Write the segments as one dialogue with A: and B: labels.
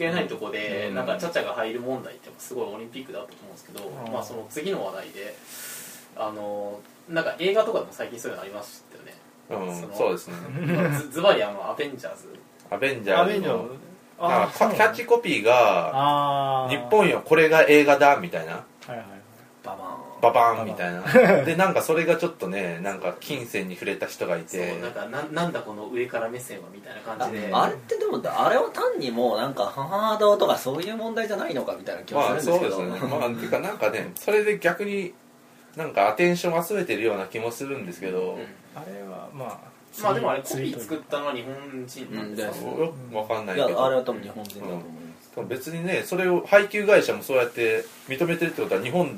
A: 係ないとこで、
B: うん。
A: なんかチャチャが入る問題ってすごいオリンピックだったと思うんですけど、
C: うん。
A: まあその次の話題であのなんか映画とかでも最近そういうのありましたよね。
B: うん
A: そ
B: うですね。
A: ずずばりあのアベンジャーズ。
B: アベンジャーズ
C: アベンジャー
B: の
C: ズ。
B: なんかキャッチコピーが
C: あ「
B: 日本よこれが映画だ」みたいな。
C: はいはい
A: ババーン
B: みたいな。でなんかそれがちょっとねなんか金銭に触れた人がい
A: そう
B: て
A: なんかななんだこの上から目線はみたいな感じで。
D: ああれってでもあれは単にもうなんかハードとかそういう問題じゃないのかみたいな気もす
B: まあ
D: るんですけど、
B: そうですよね。まあていうかなんかね それで逆になんかアテンションを集めてるような気もするんですけど、
A: うん。
C: あれはまあ
A: まあでもあれコピ
C: ー
A: 作ったのは日本人なんですよ、
D: うん。
B: よくわかんない
D: い
B: けど。
D: やあれは多分日本人だと思います、
B: でも別にねそれを配給会社もそうやって認めてるってことは日本の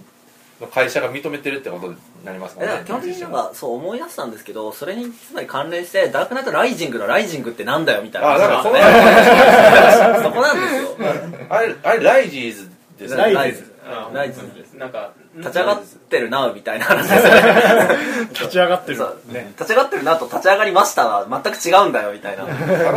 B: 会社が認めてるってことになりますかね。
D: だから基本的になんかそう思い出したんですけどそれにつまり関連してダークナイトライジングの Rising ってなんだよみたいな
B: あだからそう
D: なんですよそこなんですよ。
B: あれあれ Rises ですよね。
C: Rise。
A: あ
D: Rising
A: なんか
D: 立ち上がってるなみたいな話ですよね。
C: 立ち上がってる。
D: そう。
C: ね
D: 立ち上がってるなと立ち上がりましたは全く違うんだよみたいな。
B: あ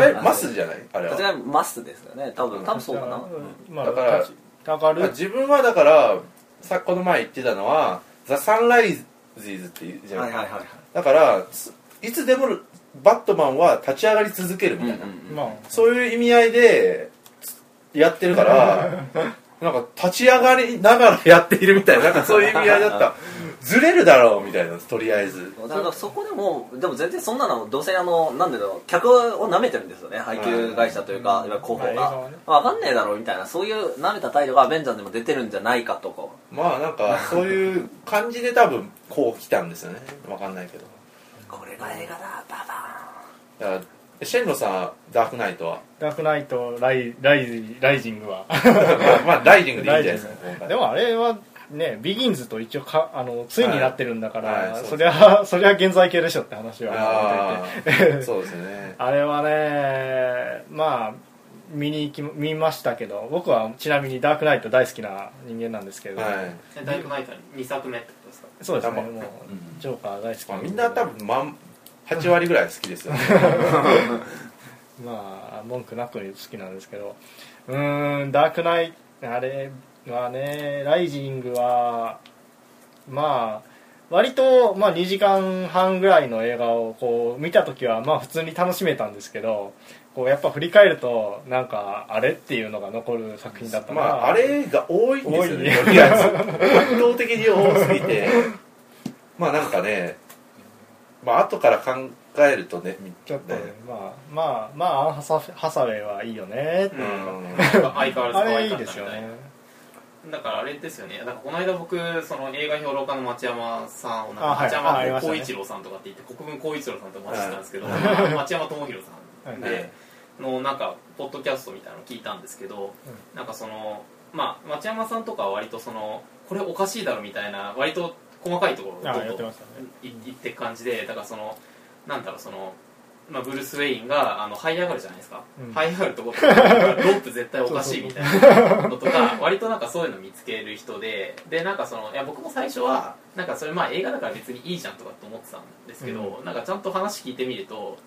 B: れマスじゃない？あれは。
D: 立ち上がりますですよね。多分多分そうかな、
C: まあ
B: だから
C: 立ち上がる。
B: 自分はだからさこの前言ってたのはザ・サンライズーズっていうじゃん、
D: はいはいはいはい。
B: だからついつでもバットマンは立ち上がり続けるみたいな、
D: うん。
C: まあ。
B: そういう意味合いでつやってるから なんか立ち上がりながらやっているみたいななんかそういう意味合いだったずれるだろうみたいなとりあえず。
D: だからそこでもでも全然そんなのどうせあのなんだろう客を舐めてるんですよね配給会社というか、広報が、分かんねえだろうみたいなそういう舐めた態度がアベンジャーズにも出てるんじゃないかとか。
B: まあなんかそういう感じで多分こう来たんですよね。わかんないけど。
D: これが映画だババ
B: だからシェンロさんダークナイトは？
C: ダークナイトライライライジングは。
B: まあまあライジングでいいんじゃないですか
C: でもあれはねビギンズと一応かあのついになってるんだから、
B: はい。はい
C: そりゃ そりゃ現在形でしょって話は
B: そうですね。
C: あれはねまあ見に行き見ましたけど僕はちなみにダークナイト大好きな人間なんですけど、
B: はい。
A: ダークナイト2作目ってことですか？
C: そうですねもうジョーカー大好き
B: まあ、みんな多分、まん、8割ぐらい好きですよね。
C: まあ文句なく好きなんですけど。うーんダークナイトあれはねライジングはまあ割と、まあ、2時間半ぐらいの映画をこう見た時はまあ普通に楽しめたんですけどこうやっぱ振り返るとなんかあれっていうのが残る作品だったな。
B: まああれが多いんですよね
C: 多い
B: とりあえず圧倒的に多すぎて。まあなんかねまあ後から考えるとね
C: ちょっとねまあまあまあアンハサハサウェイはいいよねって
A: う
C: いう
B: うん。
A: 相変わらず
C: あ
A: 可愛
C: れいい
A: かったみたいな。
C: ですよね
A: だからあれですよね。だからこの間僕その映画評論家の町山さんを町山光一郎さんとかって言って国分光一郎さんとお待ちしてたんですけど、
B: はい。
A: 町山智博さんで、
B: はい。
A: のなんかポッドキャストみたいなの聞いたんですけど、なんかそのまあ町山さんとかは割とそのこれおかしいだろみたいな割と細かいところを
C: あ
A: どんどん言っていく感じでだからそのなんだろうその、まあ、ブルース・ウェインがあの這い上がるじゃないですか、
C: うん。
A: 這い上がるところ。ロープ絶対おかしいみたいなのとか 割となんかそういうの見つける人ででなんかそのいや僕も最初はなんかそれまあ映画だから別にいいじゃんとかって思ってたんですけど、なんかちゃんと話聞いてみると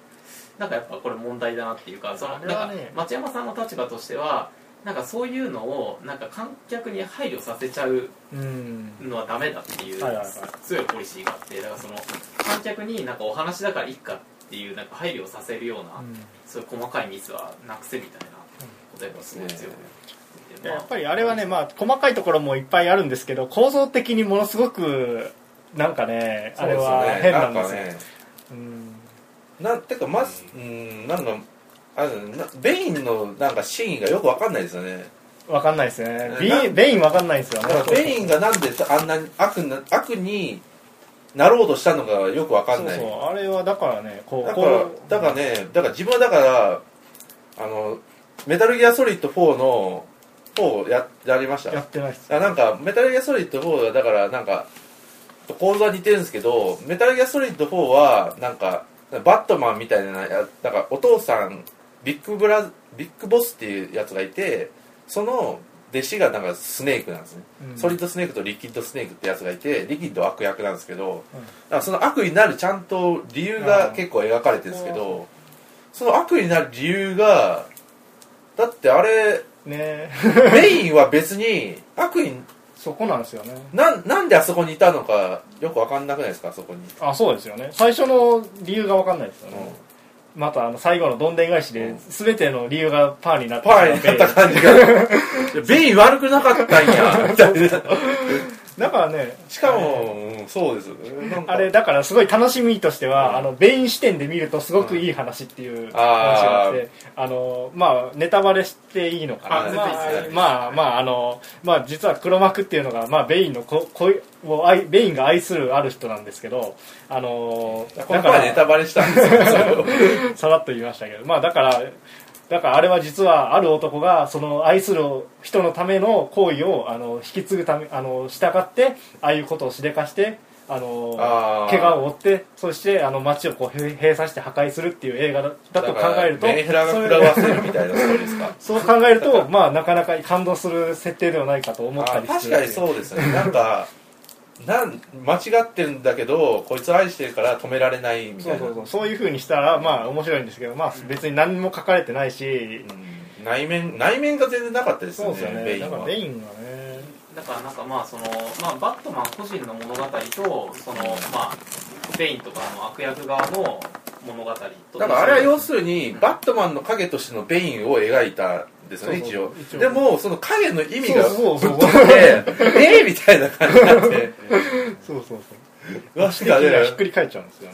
A: なんかやっぱこれ問題だなっていうかそのなんか町山さんの立場としてはなんかそういうのをなんか観客に配慮させちゃう
C: うん。
A: のはダメだっていう強いポリシーがあってだからその観客になんかお話だからいいかっていうなんか配慮をさせるような、そういう細かいミスはなくせみたいなことやっぱすごい強く
C: いややっぱりあれはね、まあ、細かいところもいっぱいあるんですけど構造的にものすごくなんかねあれは変なんですよ。
B: ね。
C: うん。
B: なんてかまずうんなんかあのなベインのなんか真意がよくわかんないですよね。
C: わかんないですね。
B: な
C: ベインベインわかんないですよね。
B: だからベインがなんであんなに悪な悪になろうとしたのかよくわかんない。
C: そうそうあれはだからねこう
B: だからだからねだから自分はだからあのメタルギアソリッド4の4をややりました。
C: やってないです
B: あなんかメタルギアソリッド4はだからなんか構造は似てるんですけどメタルギアソリッド4はなんかバットマンみたいなやだからお父さんビッグブラビッグボスっていうやつがいてその弟子がなんかスネークなんですね、
C: うん。
B: ソリッドスネークとリキッドスネークってやつがいてリキッドは悪役なんですけど、だからその悪になるちゃんと理由が結構描かれてるんですけどその悪になる理由がだってあれ
C: ね
B: メインは別に悪意
C: そこなんですよね。
B: なんなんであそこにいたのかよく分かんなくないですかあそこに、
C: あそうですよね。最初の理由が分かんないですよね、
B: うん
C: またあの最後のどんでん返しで全ての理由がパーになって
B: パーになった感じが。ベイン悪くなかったんや。みたいな
C: だからね
B: しかも、うんそうです。
C: あれだからすごい楽しみとしては、あのベイン視点で見るとすごくいい話っていう話があって、あのまあネタバレしていいのかな。
A: あ
C: まあまあまああのまあ実は黒幕っていうのがまあベインのこ恋を愛ベインが愛するある人なんですけどあの
B: この前ネタバレしたんですよ。
C: さらっと言いましたけどまあだからだからあれは実はある男がその愛する人のための行為をあの引き継ぐためあの従ってああいうことをしでかしてあの怪我を負ってそしてあの街をこう閉閉鎖して破壊するっていう映画だだと考えると
B: だからベンヘラが食らわせるみたいなストーリーですか？
C: そう考えるとまあなかなか感動する設定ではないかと思った
B: あ
C: り
B: 確かにそうですね。なんかなん間違ってるんだけどこいつ愛してるから止められないみたいな。
C: そうそうそう。そういうふうにしたらまあ面白いんですけどまあ別に何も書かれてないし、
B: うん。内面内面が全然なかったですよね
C: そうですよね。
B: ベインは。
C: だからベインがね。
A: だからなんかまあその、まあ、バットマン個人の物語とそのまあベインとかの悪役側の物語と
B: だからあれは要するにバットマンの影としてのベインを描いたんですよね一応。でもその影の意味がぶっ飛んで えーみたいな感じになって
C: そうそうそう。
B: うわしか
C: 的にはひっ
B: ね
C: くり返っちゃうんですよ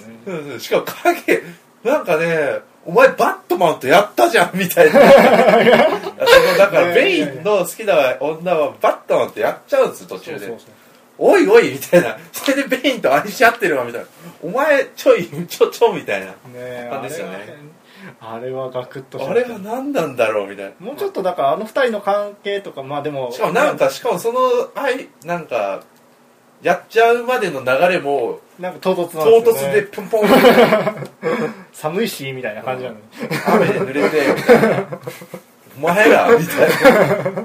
C: ね。
B: しかも影なんかねお前バットマンとやったじゃんみたいな。だからベインの好きな女はバットマンとやっちゃうんですよ途中で。おいおいみたいな。それでベインと愛し合ってるわみたいな。お前ちょいちょちょみたいな。
C: ねえ
B: 感じですよね
C: あれはガクッとし
B: あれは何なんだろうみたいな。
C: もうちょっとだからあの二人の関係とかまあでも
B: しかもなんかしかもその愛なんかやっちゃうまでの流れも
C: なんか唐突なん
B: 唐
C: ですよ、ね、
B: 突でポンポン
C: 寒いしみたいな感じなのに、
B: 雨で濡れてみたいなお前らみたいな。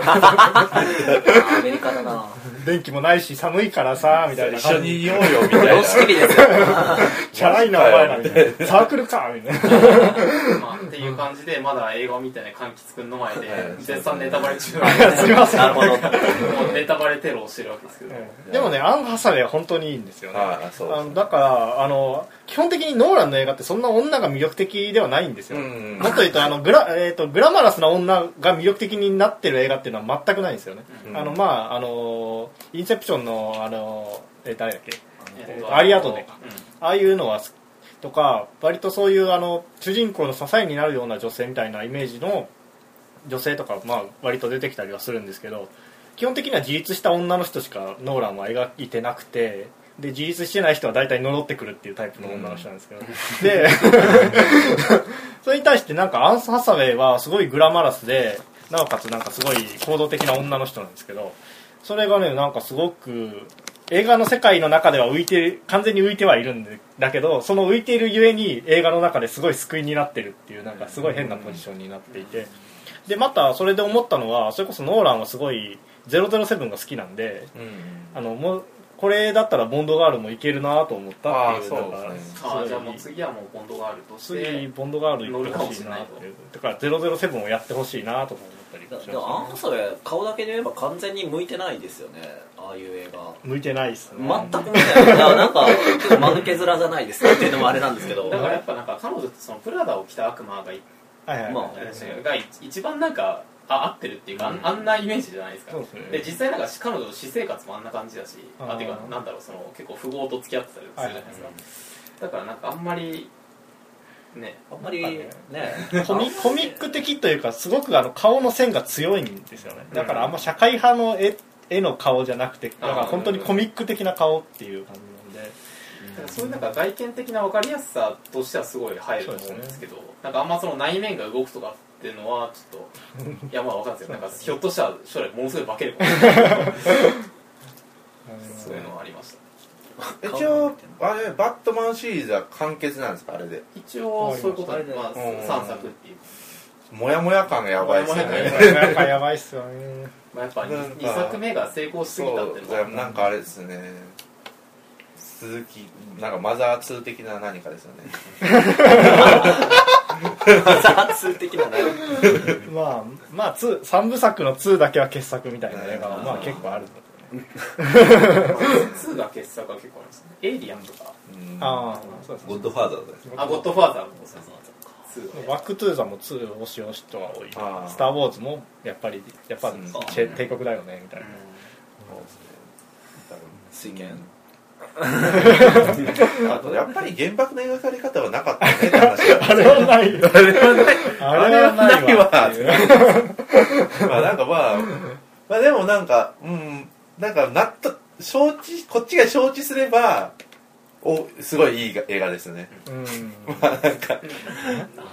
D: アメリカだな
C: 電気もないし寒いからさみたいな。
B: 一緒にいようよみたいな。
D: 様式美ですよ
C: チャラいなお前らみたいなサークルかみたいな。
A: まあ、っていう感じでまだ映画を見てない柑橘くんの前で
B: はい
A: 絶賛ネタバレ中
C: すみません。
D: なるほど。
A: もうネタバレテロをしてるわけですけど、
C: でもねアン・ハサウェイは本当にいいんですよね。
B: ああそう
C: あのだからあの基本的にノーランの映画ってそんな女が魅力的ではないんですよ、
B: うん。
C: もっと言うとあのグラ,、えー、とグラマラスな女が魅力的になってる映画っていうのは全くないんですよね、
B: うん。
C: あのまああのインセプションのあの、えー誰だっけ？
A: えっ
C: とアリアートでか。
A: うん。
C: ああいうのはとか割とそういうあの主人公の支えになるような女性みたいなイメージの女性とか、まあ、割と出てきたりはするんですけど基本的には自立した女の人しかノーランは描いてなくてで自立してない人は大体呪ってくるっていうタイプの女の人なんですけど、で それに対してなんかアンス・ハサウェイはすごいグラマラスでなおかつなんかすごい行動的な女の人なんですけどそれがねなんかすごく映画の世界の中では浮いてる完全に浮いてはいるんだけどその浮いているゆえに映画の中ですごい救いになってるっていうなんかすごい変なポジションになっていて。でまたそれで思ったのはそれこそノーランはすごい007が好きなんで
B: うん
C: あのもうこれだったらボンドガールもいけるなと思ったっていう
B: あー
C: なんか
B: そうですね
A: じゃあもう次はもうボンドガールとし
C: 次
A: て
C: ボンドガール行ってほしいなっていうだから007をやってほしいなとか思ったりしました
D: でもアン・ハサウェイ顔だけで言えば完全に向いてないですよね。ああいう映画。
C: 向いてないっすね。
D: 全く向いてない。なんか間抜け面じゃないですかっていうのもあれなんですけど。
A: だからやっぱなんか彼女ってそのプラダを着た悪魔がい
C: はいはい、
D: まあ
A: が一番なんかあ合ってるっていうか、あんあんなイメージじゃないですか。
C: そうですね。
A: で実際なんか彼女の私生活もあんな感じだし
C: あ
A: ていうかなんだろうその結構富豪と付き合ってたりするじゃないですか、だからなんかあんまりね。
D: あんまりね。
C: コミ コミック的というかすごくあの顔の線が強いんですよね。だからあんま社会派の絵絵の顔じゃなくてだから本当にコミック的な顔っていう感じなんで。
A: だからそういうなんか外見的な分かりやすさとしてはすごい入ると思うんですけどなんかあんまその内面が動くとかっていうのはちょっと いやまあ分かんないですよ。なんかひょっとしたら将来ものすごい化けるかもしれない。そういうのはありました
B: 一応あれバットマンシリーズは完結なんですか？あれで。
A: 一応そういうことで、まあ、
B: うん
A: 3作っていう、
B: モヤモヤ感がやばいですよ
A: モヤモヤ
B: ね
C: なんかやばいっすよね。
A: まあ、やっぱ
B: なんか
A: 2, 作目が成功しすぎたっていう
B: なんかあれですね。鈴木なんかマザー2的な何かですよね。
D: マザー2的な内容
C: まあまあ2 3部作の2だけは傑作みたいな映画はまあ結構あるんだ
A: 2が傑作は結構あるんですねエイリアンとか。
B: うん
C: ああそうです
E: ゴッドファーザーです
A: あゴッドファーザーもそうそう2
C: バックトゥザも2をしよう人は多い。スター・ウォーズもやっぱりやっぱ帝国だよねみたいな。
B: そうですね。
E: 酔拳
B: あとやっぱり原爆の描かれ方はなかったねって話だ
C: あれはない。あれはない。わ。っていう
B: まあなんかまあまあでもなんかうんなんか納得承知こっちが承知すればおすごいいい映画ですね。
C: うん。
B: まあなんか。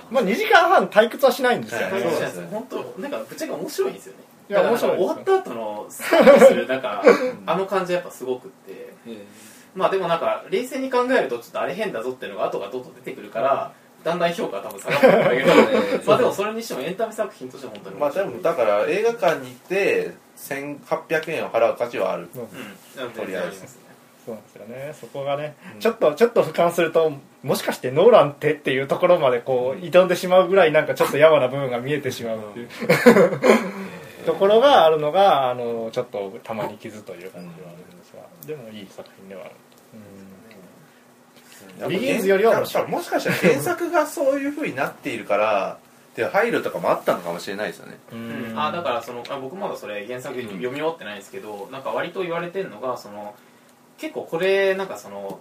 C: まあ2時間半退屈はしないんですよ
B: はい。
C: ね。
A: そうですね。本当なんかぶっちゃけ面白いんですよね。
C: いや面白い
A: 終わった後のスタートするなんか あの感じやっぱすごくって。まあでもなんか冷静に考えるとちょっとあれ変だぞっていうのが後がどんどん出てくるからだんだん評価は多分下がってくるんだけど まあでもそれにしてもエンタメ作品としては本当に
B: まあでもだから映画館に行って1800円を払う価値はある。
A: うん。
B: とりあえず。
C: そうなんですよね。そこがね、ちょっとちょっと俯瞰するともしかしてノーランってっていうところまでこう挑んでしまうぐらいなんかちょっとやわな部分が見えてしまうっていう。ところがあるのがあのちょっとたまに傷という感じはあるんですが。でもいい作品ではあるビギンズよりは
B: もしかしたら原作がそういうふうになっているからで配慮とかもあったのかもしれないですよね。
C: うん。
A: あだからそのあ僕まだそれ原作読み終わってないんですけど、なんか割と言われてるのがその結構これなんかその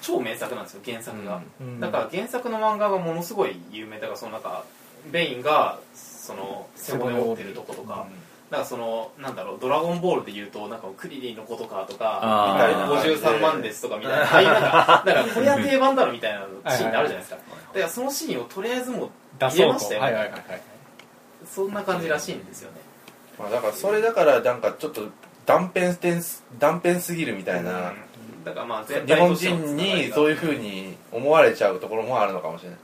A: 超名作なんですよ原作が、
C: うん。
A: だから原作の漫画がものすごい有名だからそのなんかベインがその背骨を折ってるとことか、なんかそのなんだろう「ドラゴンボール」で言うとなんかクリリンのことかとか
E: あ
A: みたいな。
B: ー
A: 53万ですとかみたいな。ああいうなんかだからこれは定番だろみたいなシーンってあるじゃないですか。だからそのシーンをとりあえずもう
C: 出
A: 入れ
C: そうと
A: ましたよ
C: はいはいはいはい
A: そんな感じらしいんですよね。
B: まあだからそれだからなんかちょっと断片す断片すぎるみたいな、
A: だからまあ全
B: 日本人にそういうふうに思われちゃうところもあるのかもしれない。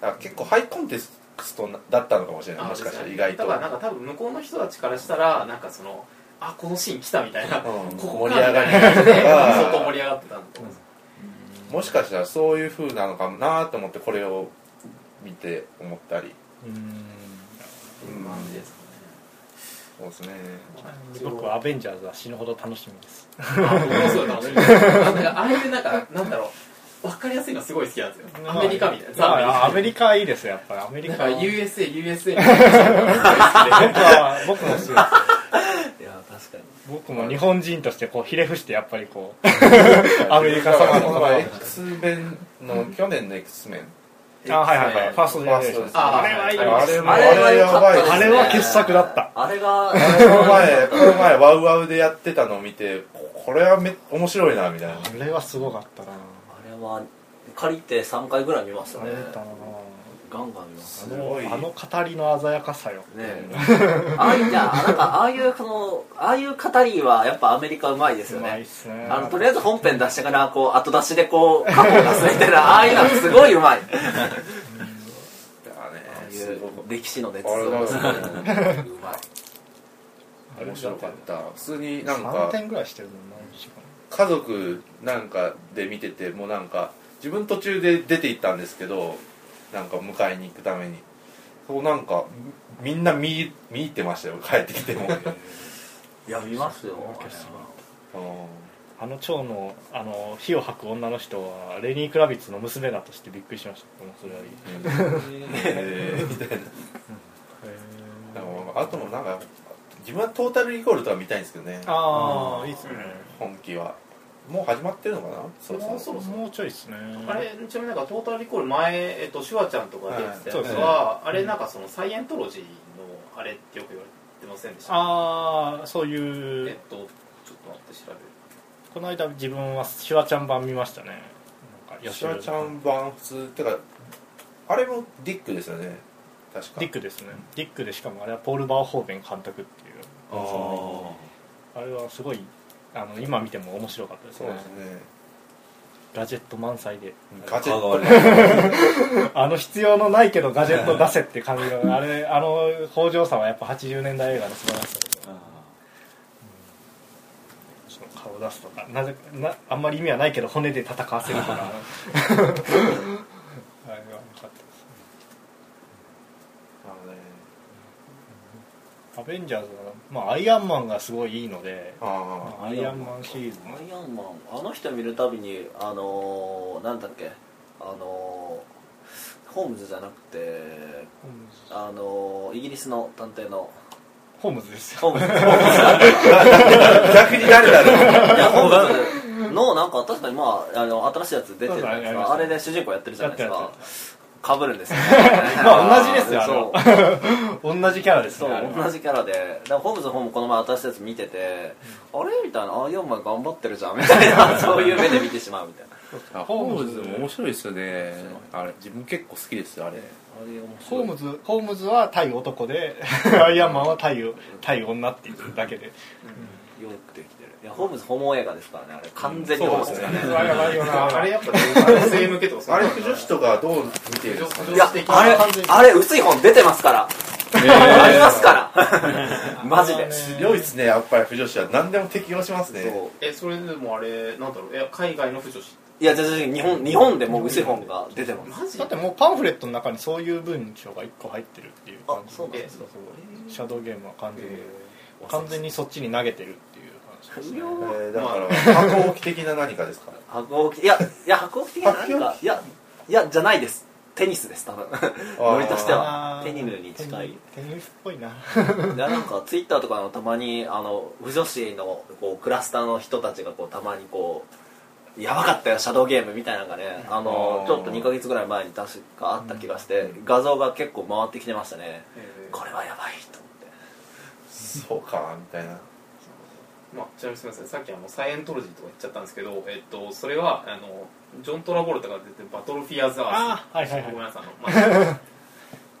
B: だから結構ハイコンテストだったのかもしれない。もしかしたら意外と。
A: だからなんか多分向こうの人たちからしたらなんかそのあこのシーン来たみたいな、
B: うん
A: ここ
B: 盛り上がり。
A: 相当 盛り上がってたんだと思うん。です
B: もしかしたらそういうふうなのかもなと思ってこれを見て思ったり。
C: うん。
A: 感じですかね
B: そうですね。
C: 僕はアベンジャーズは死ぬほど楽しみです。
A: あ僕もすごい楽しみですなんかああいうなんかなんだろう分かりやすいのすごい好きなんですよ。アメリカみたいな。ザ・アメリカ。
C: いいですよやっぱり。アメリカ。は
A: USA USA みたいな
C: 僕は僕も好きです。
D: いや確かに。
C: 僕も日本人としてこうひれ伏してやっぱりこう アメリカ様の
B: この X メンの去年の X メン
C: あはいはいはい。ファーストジェネレーション。
A: あ
C: あれはいい
A: あ
B: れも
D: あれは良かったですね。
C: あれは傑作だった
D: あれが
B: この前この前ワウワウでやってたのを見てこれはめ面白いなみたいな。
C: あれはすごかったな
D: あれは借りて3回ぐらい見ましたね。ガンガン見ます
C: あ
B: すごい。
C: のあの語りの鮮やかさよ。
D: ね ああいういやなんかああいうそのああいう語りはやっぱアメリカうまいですよね。
C: すね。
D: あのとりあえず本編出してからこう後出しでこう過去を出すみたいなああいうのすごいうまい。ああいう歴史の熱
B: あれが
D: うまい。
B: 面白かった。普通になん
C: 3
B: か
C: 点ぐらいしてるもんな時
B: 家族なんかで見ててもうなんか自分途中で出て行ったんですけどなんか迎えに行くために。そうなんかみんな見見入ってましたよ帰ってきても。
D: いや見ますよ
B: うん
C: あの蝶のあの火を吐く女の人はレニー・クラビッツの娘だとしてびっくりしました。もうそれはいい。
B: えー。みたいなでもあともなんか自分はトータルリコールとは見たいんですけどね。
C: ああいいっすね。
B: 本気はもう始まってるのかな？そうそう
A: そろ。そろ
C: もうちょいっすね。
A: あれちなみになんかトータルリコール前、えっと、シュワちゃんとか出てたやつ
C: は
A: あれなんかそのサイエントロジーのあれってよく言われてませんでした？
C: ああそう
A: え
C: いう
A: っとちょっと待って調べる
C: この間自分はシュワちゃん版見ましたね。なんか
B: シュワちゃん版普通ってかあれもディックですよね。確か。
C: ディックですね。ディックでしかもあれはポール・バーホーベン監督っていう。
B: あ
C: あれはすごいあの今見ても面白かったですね。ガジェット満載で。
B: ガジェット。
C: あの必要のないけどガジェット出せって感じがあれあの北条さんはやっぱ80年代映画の素晴らしさで顔を出すとかなぜなあんまり意味はないけど骨で戦わせるとか あれは良かったですアベンジャーズは、まあ、アイアンマンがすごいいいので、アイアンマンシリーズ。
D: アイアンマンあの人見るたびにあのー、なんだっけあのー、ホームズじゃなくてあのー、イギリスの探偵の。
C: ホームズです。よ
D: ホームズ。
B: あ 逆に誰だろう。
D: いやホームズのなんか確かにまああの新しいやつ出てるじゃないですか。あれで主人公やってるじゃないですかかぶるんですよ、
C: まあ同じですよあ
D: そう。
C: の 同じキャラです
D: そう
C: ねあれは。
D: 同じキャラで。だからホームズの方もこの前新しいやつ見てて、あれ？みたいな。あ4枚頑張ってるじゃん。みたいな。そういう目で見てしまうみたいな。
B: あホームズも面白いですよね。あれ自分結構好きですよあれ。
D: あれ面
C: ホームズホームズは対男でアイアンマンは対対女っていうだけで。
D: よくできてるいやホームズホモ映画ですからねあれ。完全にホモですからね。
C: うわやばいよな
A: あれやっぱ女性向けとか
B: あれ不女子とかどう見てるんですか？ね
D: いやあれあれ薄い本出てますから、ありますから。マジで、
B: 強いですねやっぱり不女子は。何でも適用しますね。
A: えそれでもあれなんだろう。え海外の不女子。
D: いや全然日本日本でも薄い本が出てます。
A: マジ
C: だってもうパンフレットの中にそういう文章が1個入ってるっていう感じ
D: あそうなん
A: え
D: ですか
C: シャドウゲームは完全に完全にそっちに投げてる
B: えーだから反抗期的な何かですか？
D: 箱置き。いやいや箱置き的な何か？いやいやじゃないです。テニスです多分。ノリとしては。テニムに近い。
C: テニスっぽいな。
D: いやなんかツイッターとかのたまにあの不女子のこうクラスターの人たちがこうたまにこうやばかったよシャドウゲームみたいなのがねあのちょっと2ヶ月ぐらい前に確かあった気がして画像が結構回ってきてましたね。これはやばいと思って。
B: そうかみたいな
A: まあ、ちなみにすみません。さっきあのサイエントロジーとか言っちゃったんですけど、えっと、それはあのジョン・トラボルタが出てるバトルフィアーズ・アース
C: あーはいはいはい。
A: ごめんなさいあの、まあ、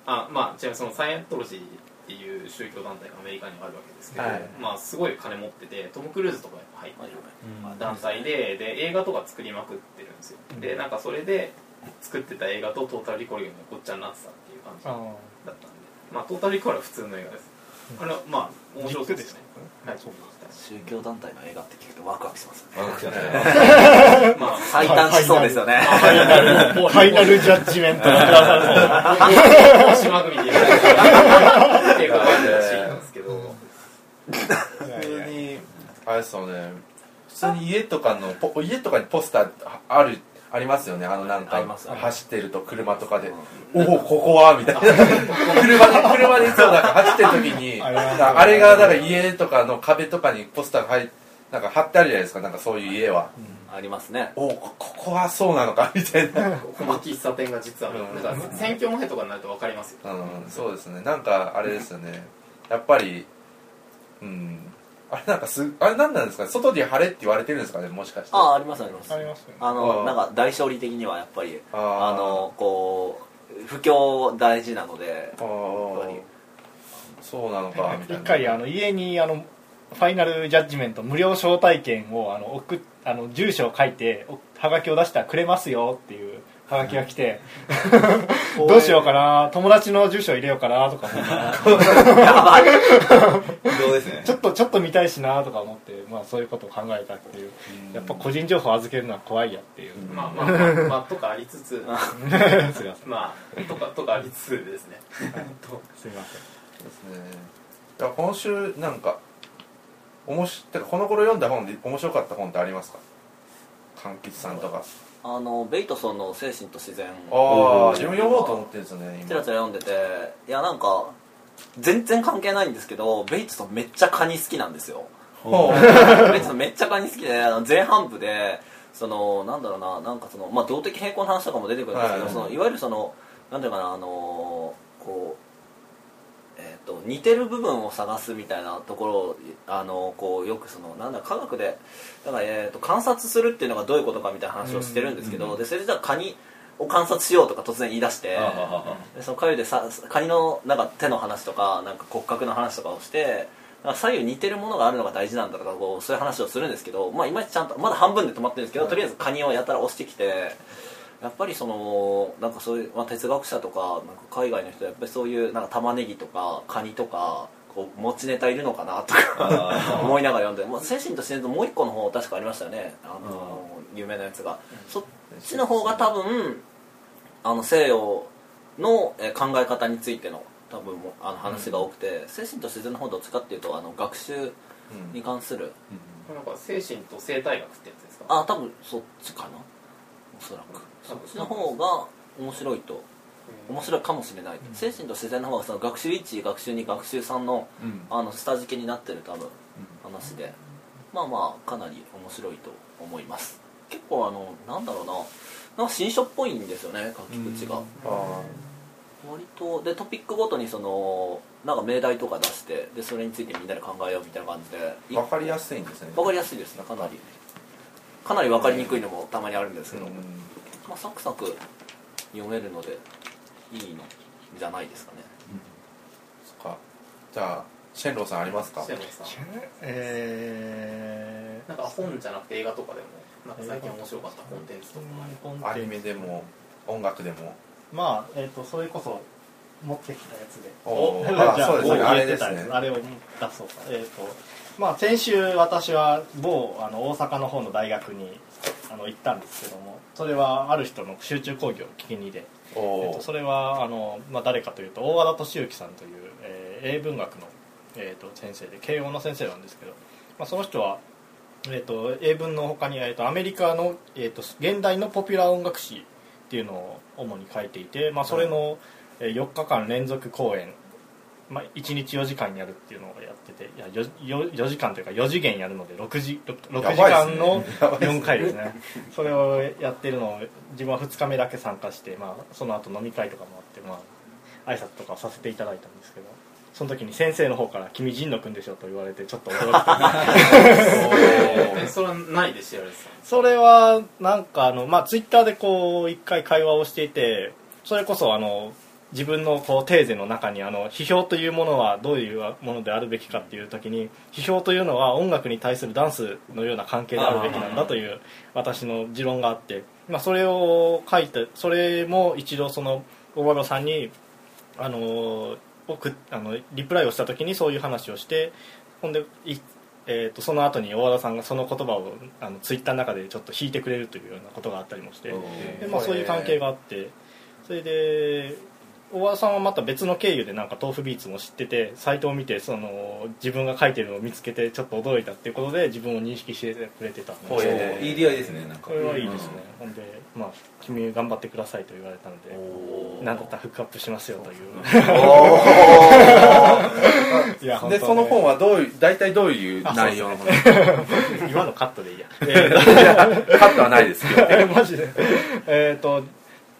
A: あまあちなみにそのサイエントロジーっていう宗教団体がアメリカにはあるわけですけど、
B: はい。
A: まあすごい金持っててトム・クルーズとかやっぱ入ってる。
C: うん。
A: 団体でで映画とか作りまくってるんですよ。でなんかそれで作ってた映画とトータルリコールがごっちゃになってたっていう感じ
C: あ
A: だったんで。まあトータルリコールは普通の映画です。あれはまあ面白そうですね。はい
D: 宗教団体の映画って聞くとワクワクしますよね。
A: まあ
D: 最短しそうですよね。
C: ファイナル。ジャッジメント。
A: 島組で言う。っていうからしいんで。すけど
B: 普通にあれですよね。普通に家とかのポ家とかにポスターあるありますよね。あのなんか走ってると車とかで「おおここは」みたいな。車で車でいつもなんか走ってる時に
C: あ
B: れがなんか家とかの壁とかにポスターが入っなんか貼ってあるじゃないですかなんかそういう家は。
D: ありますね。
B: おおこここはそうなのかみたいな。
A: この喫茶店が実は
B: うん。
A: なんか選挙前とかになると分かりますよ。
B: うんそうですね。なんかあれですよね。やっぱりうんあれなんかすあれ何なんですか？ね外で晴れって言われてるんですか？ねもしかして。
D: ああありますあります。
C: あります
D: あのなんか大勝利的にはやっぱり
B: あ
D: のこう不況大事なので
B: ああ
D: やっぱり。
B: そうなのか みたいな。
C: 一回あの家にあのファイナルジャッジメント無料招待券をあの送っあの住所を書いておはがきを出したらくれますよっていうはがきが来て どうしようかな友達の住所入れようかなとか思って
D: やばい。
E: どうですね
C: ちょっとちょっと見たいしなとか思って、まあ、そういうことを考えたっていう。やっぱ個人情報預けるのは怖いやっていう。
A: まあまあまあ まあとかありつつ。
C: すいません。
A: まあとかとかありつつですね。
C: すいません。
B: ですね。いや今週なんかおもしてかこの頃読んだ本で面白かった本ってありますか？柑橘さんとか
D: あのベイトソンの「精神と自然」
B: ああ自分読もうと思ってるんですよね
D: ちらちら読んでていやなんか全然関係ないんですけどベイトソンめっちゃカニ好きなんですよ。
B: 今
D: ベイトソンめっちゃカニ好きで前半部でそのなんだろうななんかそのまあ動的平衡の話とかも出てくるんですけど、
B: はい。
D: い、そのいわゆるそのなんていうかなあのこうえー、と似てる部分を探すみたいなところをあのこうよくそのなんだ科学でだから、えー、と観察するっていうのがどういうことかみたいな話をしてるんですけど、でそれでじゃあカニを観察しようとか突然言い出してでそのカニでさカニのなんか手の話とかなんか骨格の話とかをして左右似てるものがあるのが大事なんだとかこうそういう話をするんですけど、まあ、いまいちちゃんとまだ半分で止まってるんですけど、とりあえずカニをやたら押してきて。やっぱりそのなんかそういう、まあ、哲学者とかなんか海外の人はやっぱりそういうなんか玉ねぎとかカニとかこう持ちネタいるのかなとか 思いながら読んで、まあ、精神と自然ともう一個の方確かありましたよね。あの有名なやつが。そっちの方が多分あの西洋のえー考え方についての多分もあの話が多くて、精神と自然の方どっちかっていうとあの学習に関する、
A: なんか精神と生態学ってやつですか？
D: あ多分そっちかなおそらく。そっちの方が面白いと。面白いかもしれない、精神と自然の方がその学習1学習2学習3の
E: うん。
D: あの下敷きになってる多分話で。まあまあかなり面白いと思います。結構あのなんだろうな。なんか新書っぽいんですよね書き口が、
B: あ
D: 割とでトピックごとにそのなんか命題とか出してでそれについてみんなで考えようみたいな感じで。
B: あ分かりやすいんですね。
D: わかりやすいですねかなりかなり分かりにくいのもたまにあるんですけど、
B: うん。
D: まあ、サクサク読めるのでいいのじゃないですかね。
B: そっか。じゃあシェンローさんありますか？
A: シェンロンさん。
C: え
A: なんか本じゃなくて映画とかでもなんか最近面白かったコンテンツとか。
C: ー、
B: アニメでも音楽でも。
C: まあ、えー、とそれこそ持ってきたやつで。
B: お
C: じ
B: ー
C: ゃ
B: あそうですね。あれですね。
C: あれを出そうか。えっ、と。まあ先週私は某あの大阪の方の大学にあの行ったんですけどもそれはある人の集中講義を聞きにで、え
B: お
C: ー、とそれはあの、まあ、誰かというと大和田敏之さんという、えー英文学の、えー、と先生で慶応の先生なんですけど、まあ、その人はえー、と英文の他に、えー、とアメリカの、えー、と現代のポピュラー音楽史っていうのを主に書いていて、まあ、それのえー4日間連続公演、まあ、1日4時間やるっていうのをやってていや 4, 4時間というか4次元やるので 6, 時 6, 6時間の
B: やばいっすね。
C: 4回ですね。それをやってるのを自分は2日目だけ参加して、まあ、その後飲み会とかもあって、まあ挨拶とかをさせていただいたんですけどその時に先生の方から「君神野くんでしょ」と言われてちょっと驚いて
A: えそれはないで知られてたんです
C: それはなんかあの、まあ、ツイッターでこう一回会話をしていてそれこそあの自分のこうテーゼの中にあの批評というものはどういうものであるべきかっていう時に批評というのは音楽に対するダンスのような関係であるべきなんだという私の持論があって、まあ、それを書いてそれも一度その大和田さんにあの送っあのリプライをした時にそういう話をしてほんでいえー、とその後に大和田さんがその言葉をあのツイッターの中でちょっと引いてくれるというようなことがあったりもしてで、まあ、そういう関係があってそれで大和田さんはまた別の経由でなんか豆腐ビーツも知っててサイトを見てその自分が書いてるのを見つけてちょっと驚いたっていうことで自分を認識してくれてたんで。
B: ほうえー
E: いい出会いですねなんか。
C: これはいいですね、ほんで、まあ、君頑張ってくださいと言われたのでなんだったらフックアップしますよという。いや本当ね。
B: でその本はどういう大体どういう内容のもの？
C: 今のカットでいいや、えー
B: カットはないですけど。
C: え マジで。えっ、と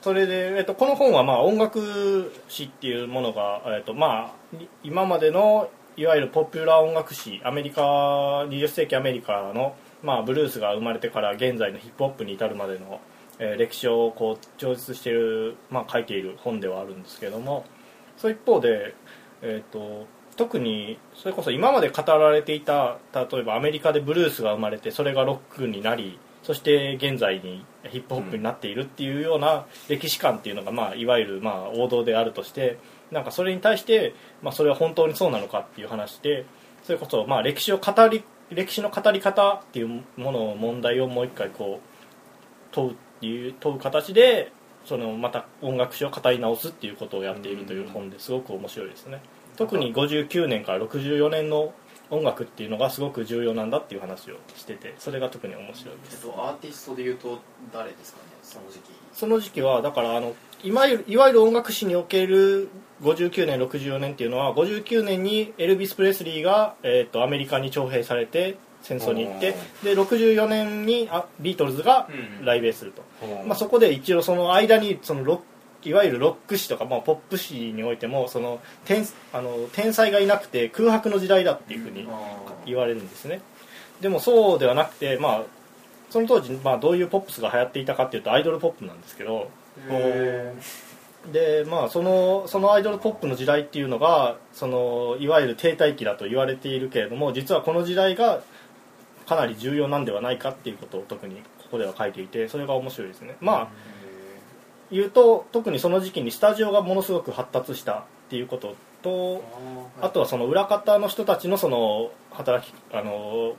C: それで、えー、とこの本はまあ音楽史っていうものが、えーとまあ、今までのいわゆるポピュラー音楽史アメリカ20世紀アメリカの、まあ、ブルースが生まれてから現在のヒップホップに至るまでの、えー歴史をこう叙述してる、まあ、書いている本ではあるんですけどもその一方で、えー、と特にそれこそ今まで語られていた例えばアメリカでブルースが生まれてそれがロックになりそして現在にヒップホップになっているっていうような歴史観っていうのが、まあ、いわゆるまあ王道であるとしてなんかそれに対して、まあ、それは本当にそうなのかっていう話でそれこそまあ歴史を語り歴史の語り方っていうものを問題をもう一回こう問うっていう問う形でそのまた音楽史を語り直すっていうことをやっているという本ですごく面白いですね。特に59年から64年の音楽っていうのがすごく重要なんだっていう話をしててそれが特に面白いです。
A: えっとアーティストで言うと誰ですかねその時期。
C: その時期はだからあのいわゆるいわゆる音楽史における59年64年っていうのは59年にエルビス・プレスリーが、えー、とアメリカに徴兵されて戦争に行ってで64年にあビートルズが
A: うん
C: 来米すると、まあ、そこで一応その間にそのロッいわゆるロック史とか、まあ、ポップ史においてもその天あの天才がいなくて空白の時代だっていうふうに言われるんですね。でもそうではなくて、まあ、その当時、まあ、どういうポップスが流行っていたかっていうとアイドルポップなんですけど。でまあそのそのアイドルポップの時代っていうのがそのいわゆる停滞期だと言われているけれども実はこの時代がかなり重要なんではないかっていうことを特にここでは書いていてそれが面白いですね。まあ言うと特にその時期にスタジオがものすごく発達したっていうこととあとはその裏方の人たちのその働きあの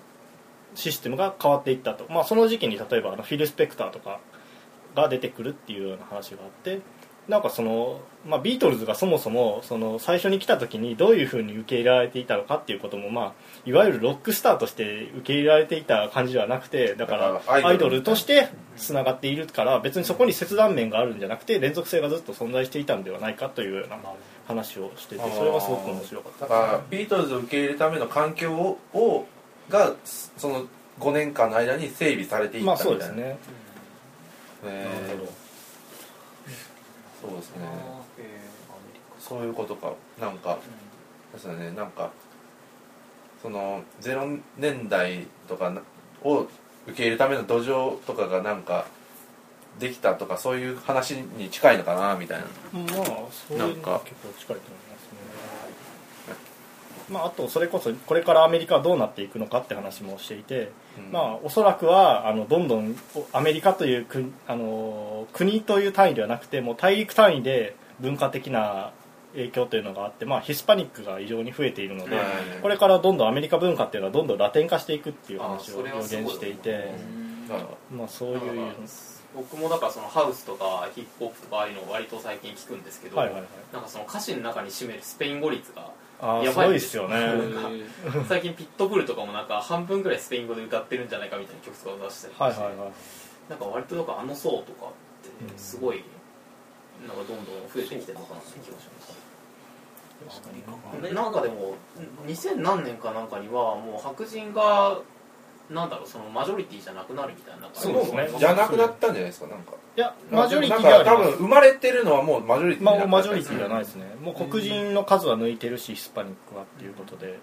C: システムが変わっていったと、まあ、その時期に例えばあのフィル・スペクターとかが出てくるっていうような話があってなんかその、まあ、ビートルズがそもそもその最初に来た時にどういうふうに受け入れられていたのかっていうことも、まあ、いわゆるロックスターとして受け入れられていた感じではなくてだからアイドルとしてつながっているから別にそこに切断面があるんじゃなくて連続性がずっと存在していたんではないかというような話をしててそれがすごく面白かった。
B: だからビートルズを受け入れるための環境ををがその5年間の間に整備されていっ
C: まあ
B: たみたいな、
C: そうですね。
B: へー。
C: なるほど
B: そうですね。
A: え
B: そういうことか。なんかですよね。なんかその0年代とかを受け入れるための土壌とかがなんかできたとかそういう話に近いのかなみたいな。
C: まあそういうの結構近いと思いますねまあ、あとそれこそこれからアメリカはどうなっていくのかって話もしていて、
B: うん。
C: まあ、おそらくはあのどんどんアメリカという国あの国という単位ではなくてもう大陸単位で文化的な影響というのがあって、まあ、ヒスパニックが異常に増えているので、
B: はい。
C: これからどんどんアメリカ文化っていうのはどんどんラテン化していくっていう
A: あ
C: 話を予
A: それはすごい。
C: 言していて、まあ、そういう
A: 僕もだからそのハウスとかヒップホップとかああいうのを割と最近聞くんですけど、
C: はいはいはい。
A: なんかその歌詞の中に占めるスペイン語率がやばい。
C: ですよね。
A: 最近ピットブルとかもなんか半分ぐらいスペイン語で歌ってるんじゃないかみたいな曲とかを出したりして、
C: はいはいはい。
A: なんか割となんかあの層とかってすごいなんかどんどん増えてきてるのかなって気がします。でなんかでも2000何年かなんかにはもう白人がなんだろうそのマジョリティじゃなくなるみたいな
C: そうですね。
B: じゃなくなったんじゃないですかなんか。
C: いやマジョリティではあります
B: 分生まれてるのはもうマジョリティ
C: まあ、マジョリティじゃないですね、もう黒人の数は抜いてるしヒスパニックはっていうことで、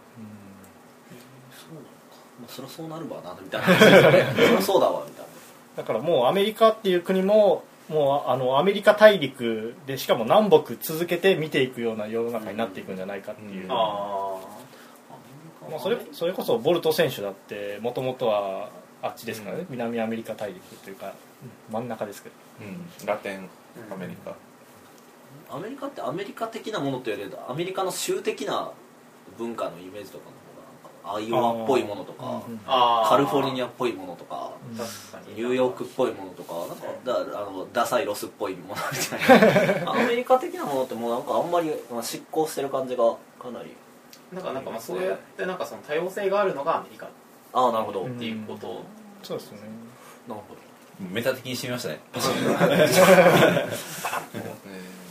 D: まあそりゃそうなるわなみたいな話ですよねそりゃそうだわみたい
C: だからもうアメリカっていう国ももうあのアメリカ大陸でしかも南北続けて見ていくような世の中になっていくんじゃないかっていう、
B: うん。
A: あ
C: まあ、それそれこそボルト選手だってもともとはあっちですからね、南アメリカ大陸というか真ん中ですけど。
B: うん。ラテンアメリカ、
D: なアメリカってアメリカ的なものというよりアメリカの州的な文化のイメージとかの方がアイオワっぽいものとか
C: うん
A: あ
D: カリフォルニアっぽいものとかニューヨークっぽいものとかなんかだあのダサいロスっぽいものみたいな。アメリカ的なものってもうなんかあんまりまあ執行してる感じがかなり
A: なんかなんかまあそうやってなんかその多様性があるのがアメリカっ
D: ああなるほど、
C: うん
A: ていうこと。
C: そうですよね。
D: なるほど。
E: メタ的にしてみましたね。
B: えー